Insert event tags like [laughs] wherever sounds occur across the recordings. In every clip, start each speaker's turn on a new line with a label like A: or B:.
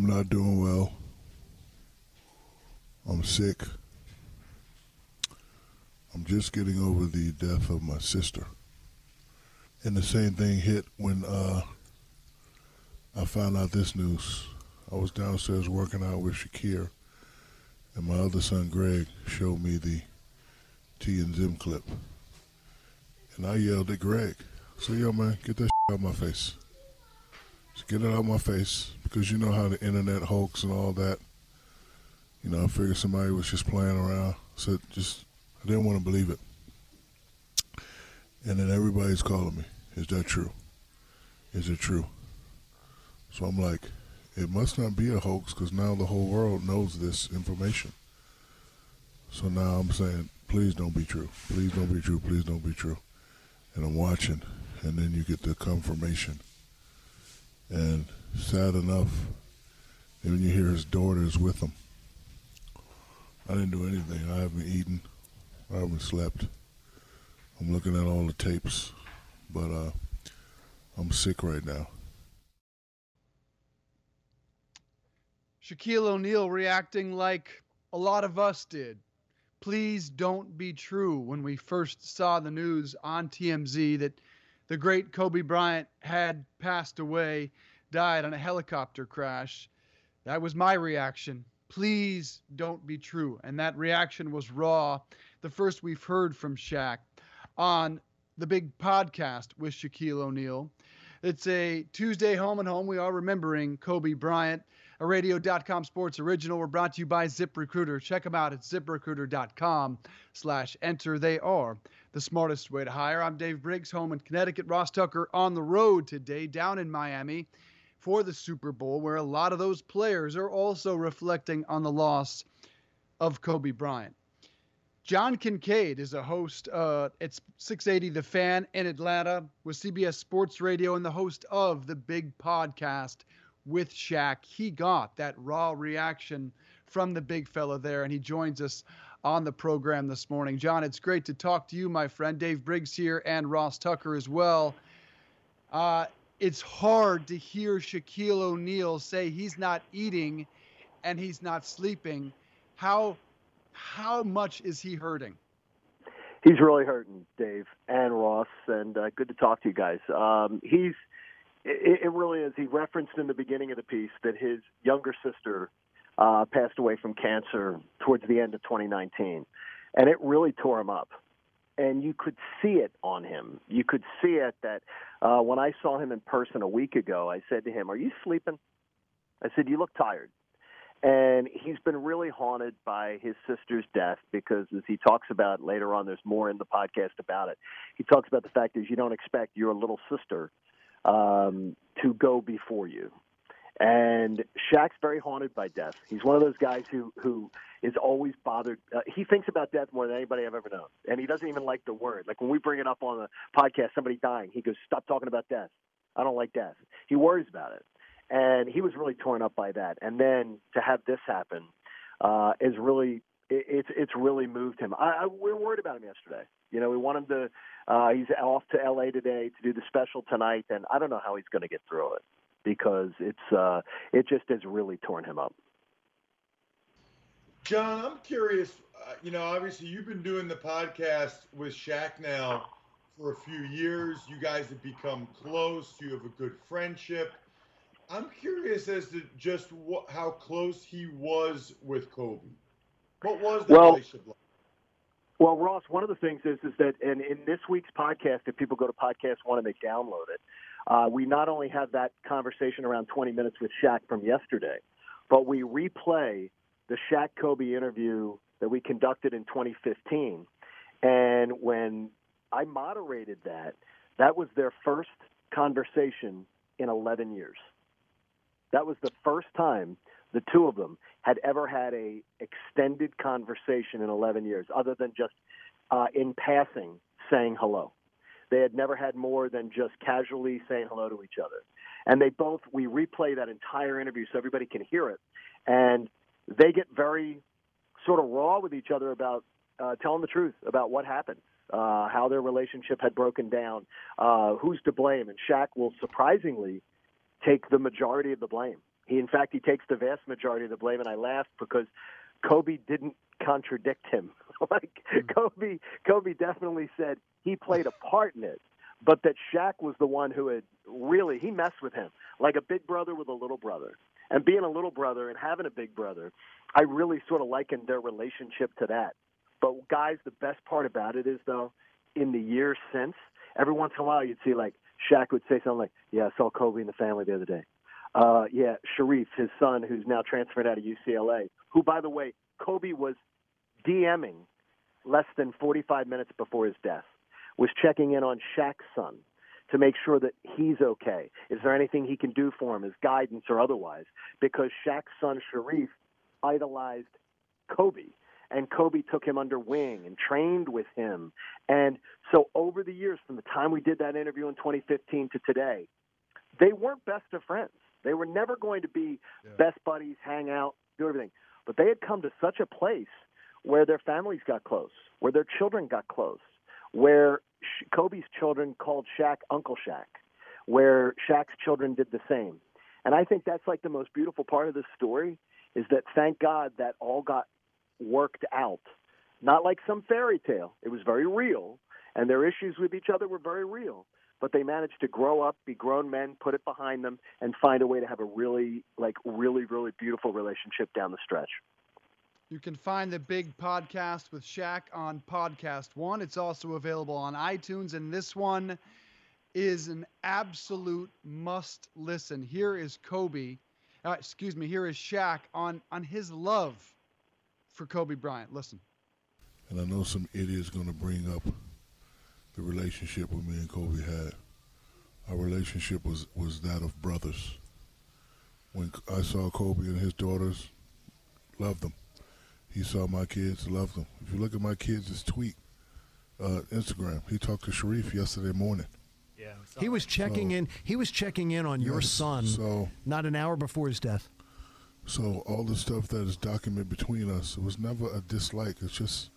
A: I'm not doing well. I'm sick. I'm just getting over the death of my sister. And the same thing hit when uh, I found out this news. I was downstairs working out with Shaqir, and my other son Greg showed me the TMZ clip. And I yelled at Greg, "So yo man, get that [laughs] out of my face. Just get it out of my face because you know how the internet hoax and all that. You know, I figured somebody was just playing around. So just I didn't want to believe it. And then everybody's calling me. Is that true? Is it true? So I'm like, it must not be a hoax because now the whole world knows this information. So now I'm saying, please don't be true. Please don't be true. Please don't be true. And I'm watching, and then you get the confirmation. And sad enough, even you hear his daughter's with him. I didn't do anything. I haven't eaten. I haven't slept. I'm looking at all the tapes, but uh, I'm sick right now.
B: Shaquille O'Neal reacting like a lot of us did. Please don't be true when we first saw the news on TMZ that the great Kobe Bryant had passed away, died on a helicopter crash. That was my reaction. Please don't be true. And that reaction was raw. The first we've heard from Shaq on the big podcast with Shaquille O'Neal. It's a Tuesday home and home. We are remembering Kobe Bryant a radio.com sports original. We're brought to you by ZipRecruiter. Check them out at ziprecruiter.com slash enter. They are the smartest way to hire. I'm Dave Briggs, home in Connecticut. Ross Tucker on the road today down in Miami for the Super Bowl, where a lot of those players are also reflecting on the loss of Kobe Bryant. John Kincade is a host uh, at 680 The Fan in Atlanta with CBS Sports Radio and the host of the big podcast with Shaq. He got that raw reaction from the big fella there, and he joins us on the program this morning. John, it's great to talk to you, my friend. Dave Briggs here and Ross Tucker as well. Uh, it's hard to hear Shaquille O'Neal say he's not eating and he's not sleeping. How how much is he hurting?
C: He's really hurting, Dave and Ross, and uh, good to talk to you guys. Um, he's it, it really is. He referenced in the beginning of the piece that his younger sister uh, passed away from cancer towards the end of 2019, and it really tore him up. And you could see it on him. You could see it that uh, when I saw him in person a week ago, I said to him, "Are you sleeping?" I said, "You look tired." And he's been really haunted by his sister's death because, as he talks about later on, there's more in the podcast about it. He talks about the fact is you don't expect your little sister um, to go before you. And Shaq's very haunted by death. He's one of those guys who who is always bothered. Uh, he thinks about death more than anybody I've ever known, and he doesn't even like the word. Like when we bring it up on the podcast, somebody dying, he goes, "Stop talking about death. I don't like death." He worries about it, and he was really torn up by that. And then to have this happen uh, is really it, it's it's really moved him. I, I, we were worried about him yesterday. You know, we want him to uh, he's off to LA today to do the special tonight, and I don't know how he's going to get through it because it's uh, it just has really torn him up.
D: John, I'm curious. Uh, you know, obviously you've been doing the podcast with Shaq now for a few years. You guys have become close. You have a good friendship. I'm curious as to just what, how close he was with Kobe. What was the
C: well,
D: relationship like?
C: Well, Ross, one of the things is is that and in this week's podcast, if people go to podcast one and they download it, uh, we not only have that conversation around 20 minutes with Shaq from yesterday, but we replay the Shaq Kobe interview that we conducted in 2015. And when I moderated that, that was their first conversation in 11 years. That was the first time the two of them had ever had a extended conversation in 11 years, other than just uh, in passing saying hello. They had never had more than just casually saying hello to each other. And they both, we replay that entire interview so everybody can hear it. And they get very sort of raw with each other about uh, telling the truth about what happened, uh, how their relationship had broken down, uh, who's to blame. And Shaq will surprisingly take the majority of the blame. He, in fact, he takes the vast majority of the blame. And I laughed because Kobe didn't contradict him. [laughs] like hmm. Kobe, Kobe definitely said he played a part in it, but that Shaq was the one who had really he messed with him like a big brother with a little brother. And being a little brother and having a big brother, I really sort of likened their relationship to that. But guys, the best part about it is though, in the years since, every once in a while you'd see like Shaq would say something like, "Yeah, I saw Kobe in the family the other day." Uh, yeah, Shareef, his son, who's now transferred out of UCLA, who, by the way, Kobe was DMing less than 45 minutes before his death, was checking in on Shaq's son to make sure that he's okay. Is there anything he can do for him, as guidance or otherwise? Because Shaq's son, Shareef, idolized Kobe. And Kobe took him under wing and trained with him. And so, over the years, from the time we did that interview in 2015 to today, they weren't best of friends. They were never going to be yeah. best buddies, hang out, do everything. But they had come to such a place where their families got close, where their children got close, where Kobe's children called Shaq Uncle Shaq, where Shaq's children did the same. And I think that's like the most beautiful part of this story is that thank God that all got worked out. Not like some fairy tale. It was very real, and their issues with each other were very real. But they managed to grow up, be grown men, put it behind them, and find a way to have a really, like, really, really beautiful relationship down the stretch.
B: You can find the big podcast with Shaq on Podcast One. It's also available on iTunes, and this one is an absolute must listen. Here is Kobe, uh, excuse me, here is Shaq on, on his love for Kobe Bryant. Listen.
A: And I know some idiot's going to bring up the relationship with me and Kobe had. Our relationship was, was that of brothers. When I saw Kobe and his daughters, loved them he saw my kids, loved them. If you look at my kids' tweet, uh, Instagram, he talked to Shareef yesterday morning.
E: Yeah, he was checking so, in. He was checking in on yes, your son. So not an hour before his death.
A: So all the stuff that is documented between us, it was never a dislike. It's just,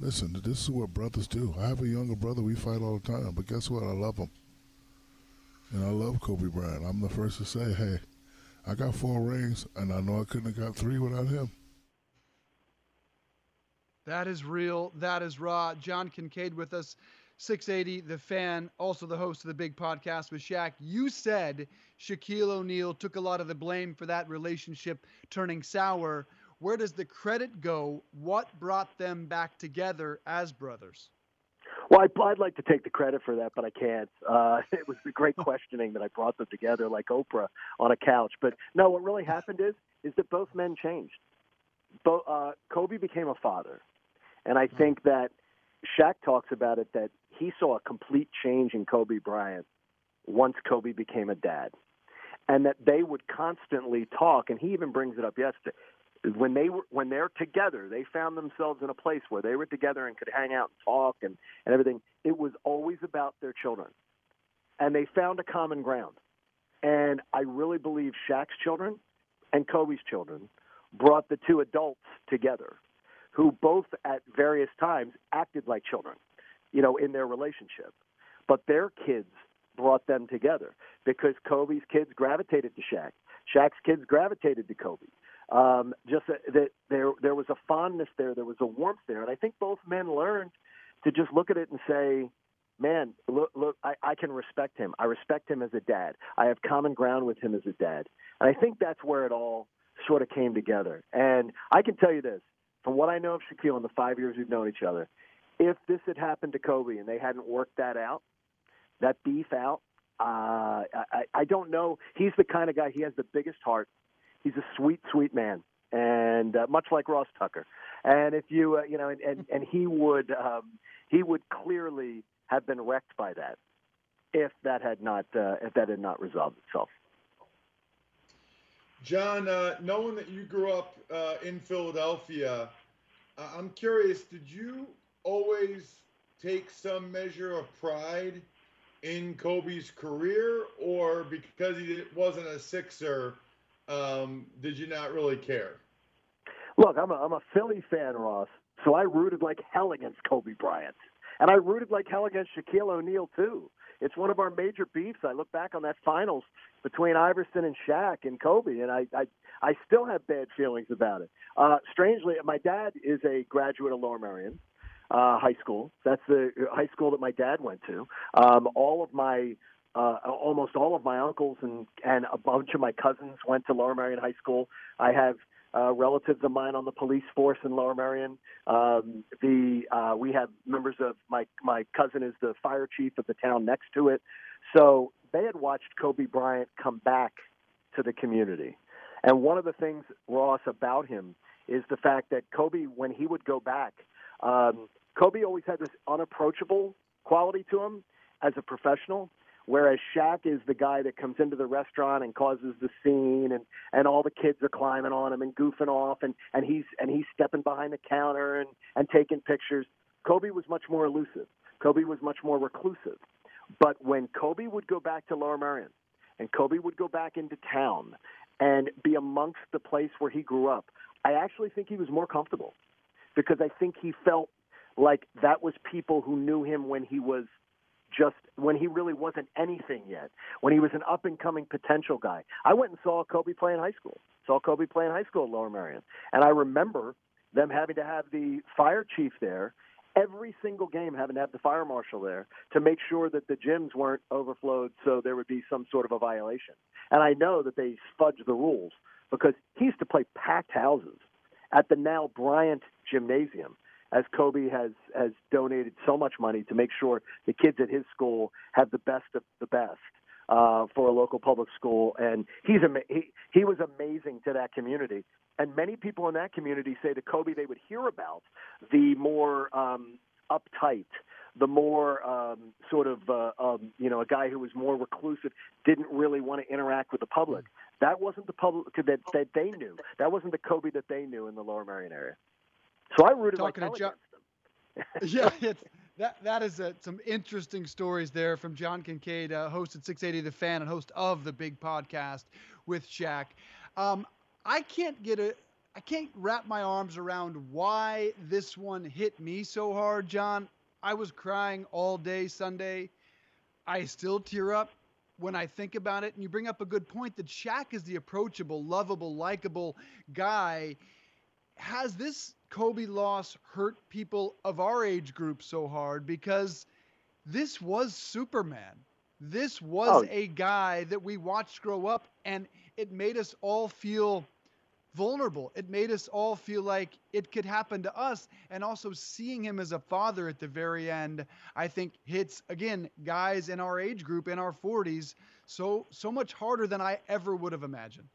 A: listen, this is what brothers do. I have a younger brother. We fight all the time, but guess what? I love him, and I love Kobe Bryant. I'm the first to say, hey, I got four rings, and I know I couldn't have got three without him.
B: That is real. That is raw. John Kincade with us, 680, the fan, also the host of the big podcast with Shaq. You said Shaquille O'Neal took a lot of the blame for that relationship turning sour. Where does the credit go? What brought them back together as brothers?
C: Well, I'd, like to take the credit for that, but I can't. Uh, [laughs] it was the great questioning that I brought them together, like Oprah on a couch. But no, what really happened is is that both men changed. Bo- uh, Kobe became a father. And I think that Shaq talks about it that he saw a complete change in Kobe Bryant once Kobe became a dad. And that they would constantly talk, and he even brings it up yesterday. When they were when they're together, they found themselves in a place where they were together and could hang out and talk and, and everything. It was always about their children. And they found a common ground. And I really believe Shaq's children and Kobe's children brought the two adults together who both at various times acted like children, you know, in their relationship. But their kids brought them together because Kobe's kids gravitated to Shaq. Shaq's kids gravitated to Kobe. Um, just that there there was a fondness there, there was a warmth there, and I think both men learned to just look at it and say, "Man, look, look, I, I can respect him. I respect him as a dad. I have common ground with him as a dad." And I think that's where it all sort of came together. And I can tell you this: from what I know of Shaquille in the five years we've known each other, if this had happened to Kobe and they hadn't worked that out, that beef out, uh, I, I don't know. He's the kind of guy. He has the biggest heart. He's a sweet, sweet man, and uh, much like Ross Tucker. And if you, uh, you know, and, and and he would, um, he would clearly have been wrecked by that. if that had not uh, if that had not resolved itself.
D: John, uh, knowing that you grew up uh, in Philadelphia, I'm curious, did you always take some measure of pride in Kobe's career, or because he wasn't a Sixer, um, did you not really care?
C: Look, I'm a, I'm a Philly fan, Ross, so I rooted like hell against Kobe Bryant. And I rooted like hell against Shaquille O'Neal, too. It's one of our major beefs. I look back on that finals between Iverson and Shaq and Kobe, and I, I, I still have bad feelings about it. Uh, strangely, my dad is a graduate of Lower Merion uh, High School. That's the high school that my dad went to. Um, all of my uh, almost all of my uncles and and a bunch of my cousins went to Lower Merion High School. I have uh, relatives of mine on the police force in Lower Merion. Um, the uh, we have members of my my cousin is the fire chief of the town next to it. So they had watched Kobe Bryant come back to the community, and one of the things Ross about him is the fact that Kobe, when he would go back, um, Kobe always had this unapproachable quality to him as a professional. Whereas Shaq is the guy that comes into the restaurant and causes the scene, and and all the kids are climbing on him and goofing off, and and he's and he's stepping behind the counter and and taking pictures. Kobe was much more elusive. Kobe was much more reclusive. But when Kobe would go back to Lower Merion, and Kobe would go back into town and be amongst the place where he grew up, I actually think he was more comfortable because I think he felt like that was people who knew him when he was just when he really wasn't anything yet, when he was an up and coming potential guy. I went and saw Kobe play in high school. Saw Kobe play in high school at Lower Merion. And I remember them having to have the fire chief there every single game having to have the fire marshal there to make sure that the gyms weren't overflowed so there would be some sort of a violation. And I know that they fudged the rules because he used to play packed houses at the now Bryant Gymnasium as Kobe has has donated so much money to make sure the kids at his school have the best of the best uh, for a local public school, and he's ama- he he was amazing to that community. And many people in that community say to Kobe they would hear about the more um, uptight, the more um, sort of uh, um, you know a guy who was more reclusive, didn't really want to interact with the public. That wasn't the public that that they knew. That wasn't the Kobe that they knew in the Lower Merion area. So I rooted
B: Talking
C: like
B: against them. [laughs] yeah, [laughs] it's, that that is a, some interesting stories there from John Kincade, uh, host at 680 The Fan and host of the big podcast with Shaq. Um, I can't get a I can't wrap my arms around why this one hit me so hard, John. I was crying all day Sunday. I still tear up when I think about it. And you bring up a good point that Shaq is the approachable, lovable, likable guy. Has this Kobe loss hurt people of our age group so hard because this was Superman. This was oh. a guy that we watched grow up, and it made us all feel vulnerable. It made us all feel like it could happen to us. And also seeing him as a father at the very end, I think hits again guys in our age group in our 40s so so much harder than I ever would have imagined.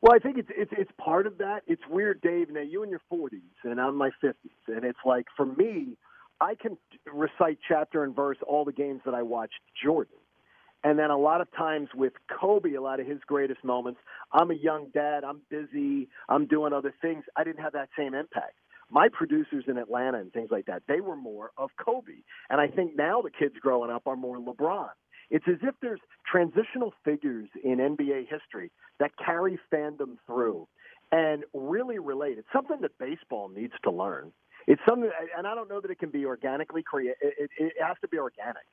C: Well, I think it's it's it's part of that. It's weird, Dave. Now you in your 40s and I'm in my 50s, and it's like for me, I can recite chapter and verse all the games that I watched Jordan. And then a lot of times with Kobe, a lot of his greatest moments, I'm a young dad, I'm busy, I'm doing other things. I didn't have that same impact. My producers in Atlanta and things like that, they were more of Kobe. And I think now the kids growing up are more LeBron. It's as if there's transitional figures in NBA history that carry fandom through and really relate. It's something that baseball needs to learn. It's something, and I don't know that it can be organically created. It, it, has to be organic.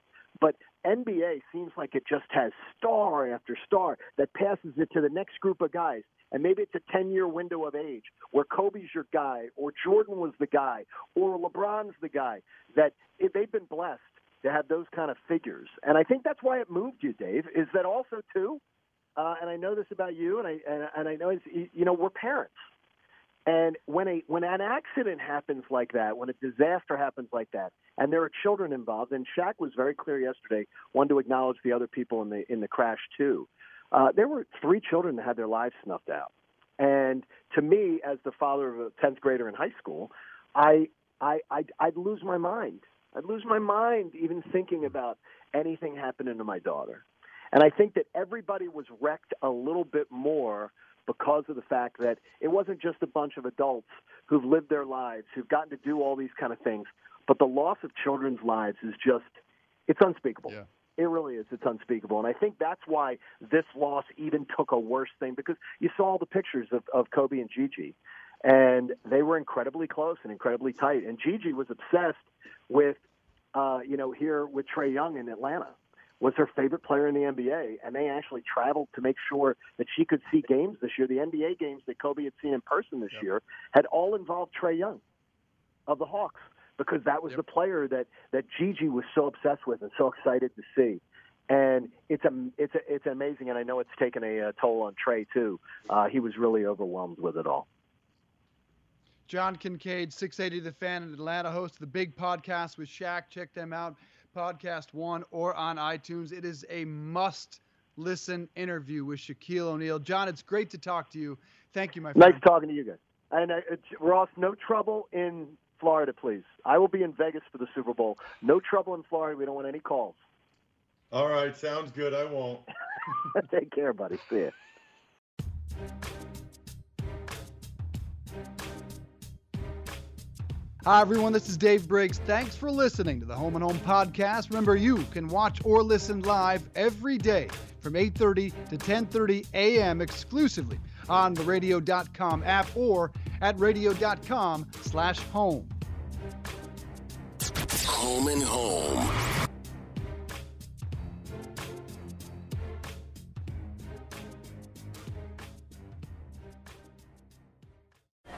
C: But NBA seems like it just has star after star that passes it to the next group of guys. And maybe it's a 10 year window of age where Kobe's your guy, or Jordan was the guy, or LeBron's the guy. That they've been blessed to have those kind of figures. And I think that's why it moved you, Dave. Is that also too? Uh, and I know this about you, and I and, and I know it's, you know we're parents. And when a when an accident happens like that, when a disaster happens like that, and there are children involved, and Shaq was very clear yesterday, one to acknowledge the other people in the in the crash too. Uh, there were three children that had their lives snuffed out, and to me, as the father of a tenth grader in high school, I I I'd, I'd lose my mind I'd lose my mind even thinking about anything happening to my daughter. And I think that everybody was wrecked a little bit more because of the fact that it wasn't just a bunch of adults who've lived their lives, who've gotten to do all these kind of things, but the loss of children's lives is just, it's unspeakable.
B: Yeah.
C: It really is. It's unspeakable. And I think that's why this loss even took a worse thing because you saw all the pictures of, of Kobe and Gigi. And they were incredibly close and incredibly tight. And Gigi was obsessed with, uh, you know, here with Trae Young in Atlanta was her favorite player in the NBA, and they actually traveled to make sure that she could see games this year. The NBA games that Kobe had seen in person this yep. year had all involved Trae Young of the Hawks because that was yep. the player that that Gigi was so obsessed with and so excited to see. And it's a, it's a, it's amazing, and I know it's taken a, a toll on Trae too. Uh, he was really overwhelmed with it all.
B: John Kincade, 680 The Fan in Atlanta, host of the Big Podcast with Shaq. Check them out, Podcast One or on iTunes. It is a must listen interview with Shaquille O'Neal. John, it's great to talk to you. Thank you, my friend.
C: Nice talking to you guys. And uh, Ross, no trouble in Florida, please. I will be in Vegas for the Super Bowl. No trouble in Florida. We don't want any calls.
D: All right, sounds good. I won't. [laughs]
C: Take care, buddy. See you.
B: Hi, everyone. This is Dave Briggs. Thanks for listening to the Home and Home podcast. Remember, you can watch or listen live every day from 8.30 to 10.30 a.m. exclusively on the radio.com app or at radio.com slash home.
F: Home and Home.